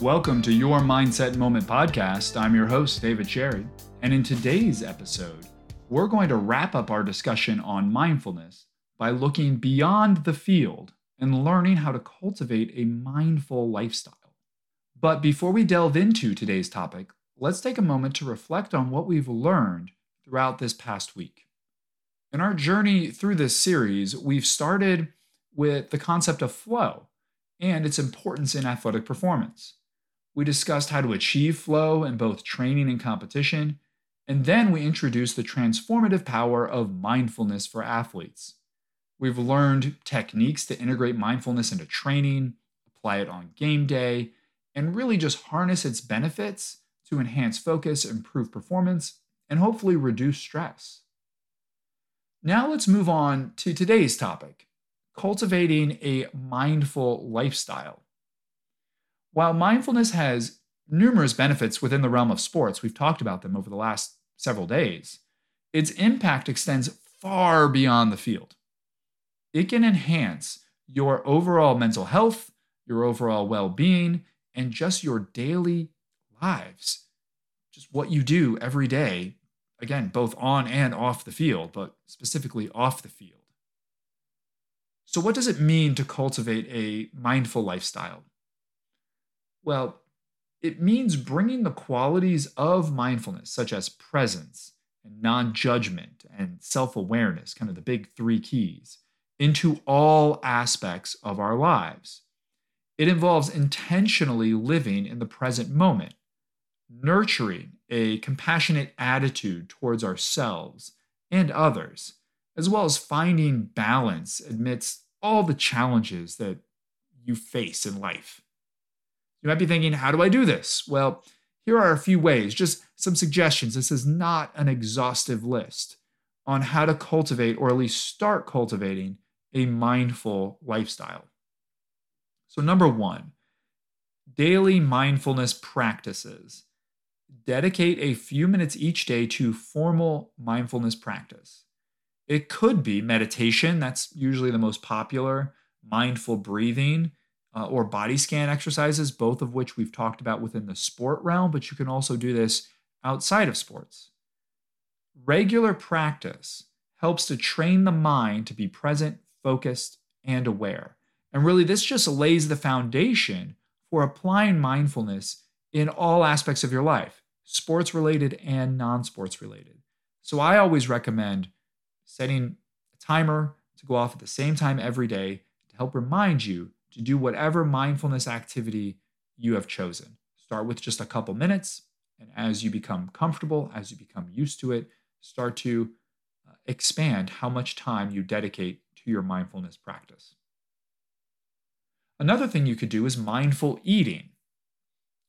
Welcome to Your Mindset Moment podcast. I'm your host, David Sherry. And in today's episode, we're going to wrap up our discussion on mindfulness by looking beyond the field and learning how to cultivate a mindful lifestyle. But before we delve into today's topic, let's take a moment to reflect on what we've learned throughout this past week. In our journey through this series, we've started with the concept of flow and its importance in athletic performance. We discussed how to achieve flow in both training and competition, and then we introduced the transformative power of mindfulness for athletes. We've learned techniques to integrate mindfulness into training, apply it on game day, and really just harness its benefits to enhance focus, improve performance, and hopefully reduce stress. Now let's move on to today's topic cultivating a mindful lifestyle. While mindfulness has numerous benefits within the realm of sports, we've talked about them over the last several days, its impact extends far beyond the field. It can enhance your overall mental health, your overall well being, and just your daily lives. Just what you do every day, again, both on and off the field, but specifically off the field. So, what does it mean to cultivate a mindful lifestyle? Well, it means bringing the qualities of mindfulness, such as presence and non judgment and self awareness, kind of the big three keys, into all aspects of our lives. It involves intentionally living in the present moment, nurturing a compassionate attitude towards ourselves and others, as well as finding balance amidst all the challenges that you face in life. You might be thinking, how do I do this? Well, here are a few ways, just some suggestions. This is not an exhaustive list on how to cultivate or at least start cultivating a mindful lifestyle. So, number one, daily mindfulness practices. Dedicate a few minutes each day to formal mindfulness practice. It could be meditation, that's usually the most popular, mindful breathing uh, or body scan exercises, both of which we've talked about within the sport realm, but you can also do this outside of sports. Regular practice helps to train the mind to be present, focused, and aware. And really, this just lays the foundation for applying mindfulness in all aspects of your life, sports related and non sports related. So I always recommend setting a timer to go off at the same time every day to help remind you to do whatever mindfulness activity you have chosen. Start with just a couple minutes, and as you become comfortable, as you become used to it, start to uh, expand how much time you dedicate to your mindfulness practice. Another thing you could do is mindful eating.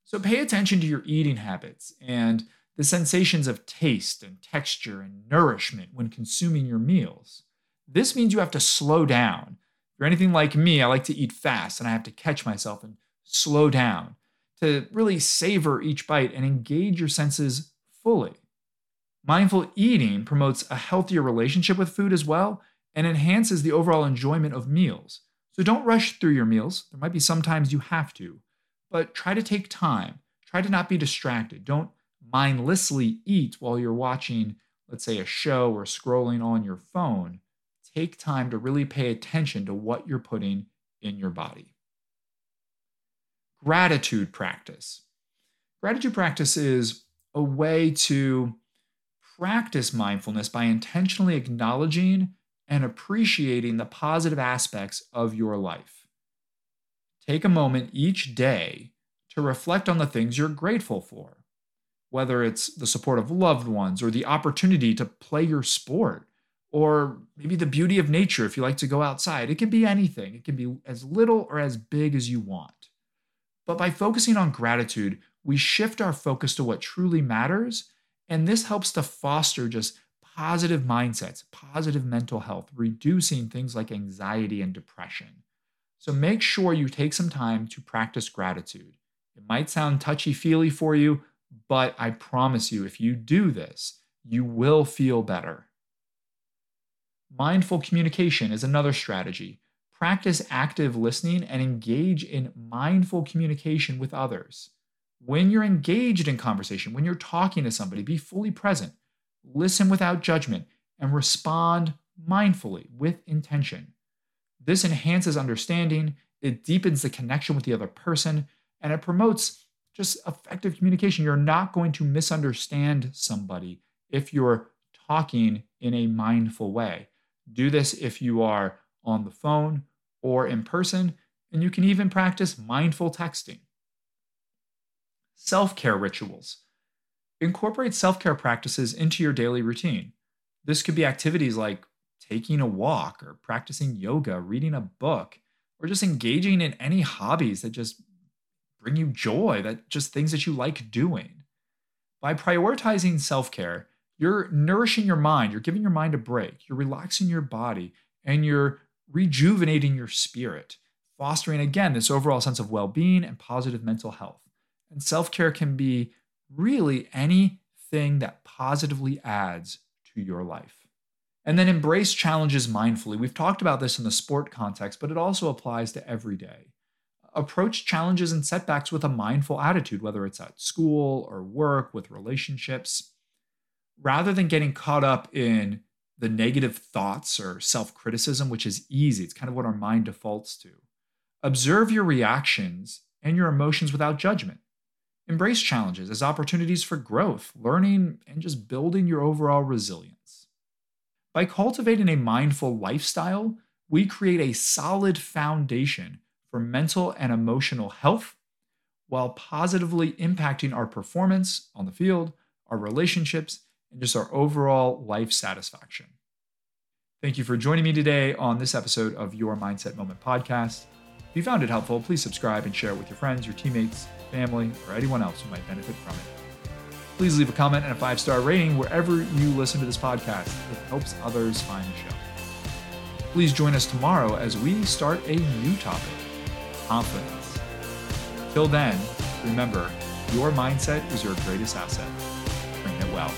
So pay attention to your eating habits and the sensations of taste and texture and nourishment when consuming your meals. This means you have to slow down if you're anything like me, I like to eat fast and I have to catch myself and slow down to really savor each bite and engage your senses fully. Mindful eating promotes a healthier relationship with food as well and enhances the overall enjoyment of meals. So don't rush through your meals. There might be sometimes you have to, but try to take time. Try to not be distracted. Don't mindlessly eat while you're watching, let's say, a show or scrolling on your phone take time to really pay attention to what you're putting in your body. Gratitude practice. Gratitude practice is a way to practice mindfulness by intentionally acknowledging and appreciating the positive aspects of your life. Take a moment each day to reflect on the things you're grateful for, whether it's the support of loved ones or the opportunity to play your sport or maybe the beauty of nature if you like to go outside. It can be anything, it can be as little or as big as you want. But by focusing on gratitude, we shift our focus to what truly matters. And this helps to foster just positive mindsets, positive mental health, reducing things like anxiety and depression. So make sure you take some time to practice gratitude. It might sound touchy feely for you, but I promise you, if you do this, you will feel better. Mindful communication is another strategy. practice active listening and engage in mindful communication with others. When you're engaged in conversation, when you're talking to somebody, be fully present, listen without judgment, and respond mindfully with intention. This enhances understanding, it deepens the connection with the other person, and it promotes just effective communication. You're not going to misunderstand somebody if you're talking in a mindful way. Do this if you are on the phone or in person, and you can even practice mindful texting. Self care rituals. Incorporate self care practices into your daily routine. This could be activities like taking a walk or practicing yoga, reading a book, or just engaging in any hobbies that just bring you joy, that just things that you like doing. By prioritizing self care, you're nourishing your mind, you're giving your mind a break, you're relaxing your body, and you're rejuvenating your spirit, fostering again this overall sense of well being and positive mental health. And self care can be really anything that positively adds to your life. And then embrace challenges mindfully. We've talked about this in the sport context, but it also applies to every day. Approach challenges and setbacks with a mindful attitude, whether it's at school or work, with relationships. Rather than getting caught up in the negative thoughts or self criticism, which is easy, it's kind of what our mind defaults to. Observe your reactions and your emotions without judgment. Embrace challenges as opportunities for growth, learning, and just building your overall resilience. By cultivating a mindful lifestyle, we create a solid foundation for mental and emotional health while positively impacting our performance on the field, our relationships, and just our overall life satisfaction. Thank you for joining me today on this episode of Your Mindset Moment podcast. If you found it helpful, please subscribe and share it with your friends, your teammates, family, or anyone else who might benefit from it. Please leave a comment and a five star rating wherever you listen to this podcast. It helps others find the show. Please join us tomorrow as we start a new topic confidence. Till then, remember, your mindset is your greatest asset. Bring it well.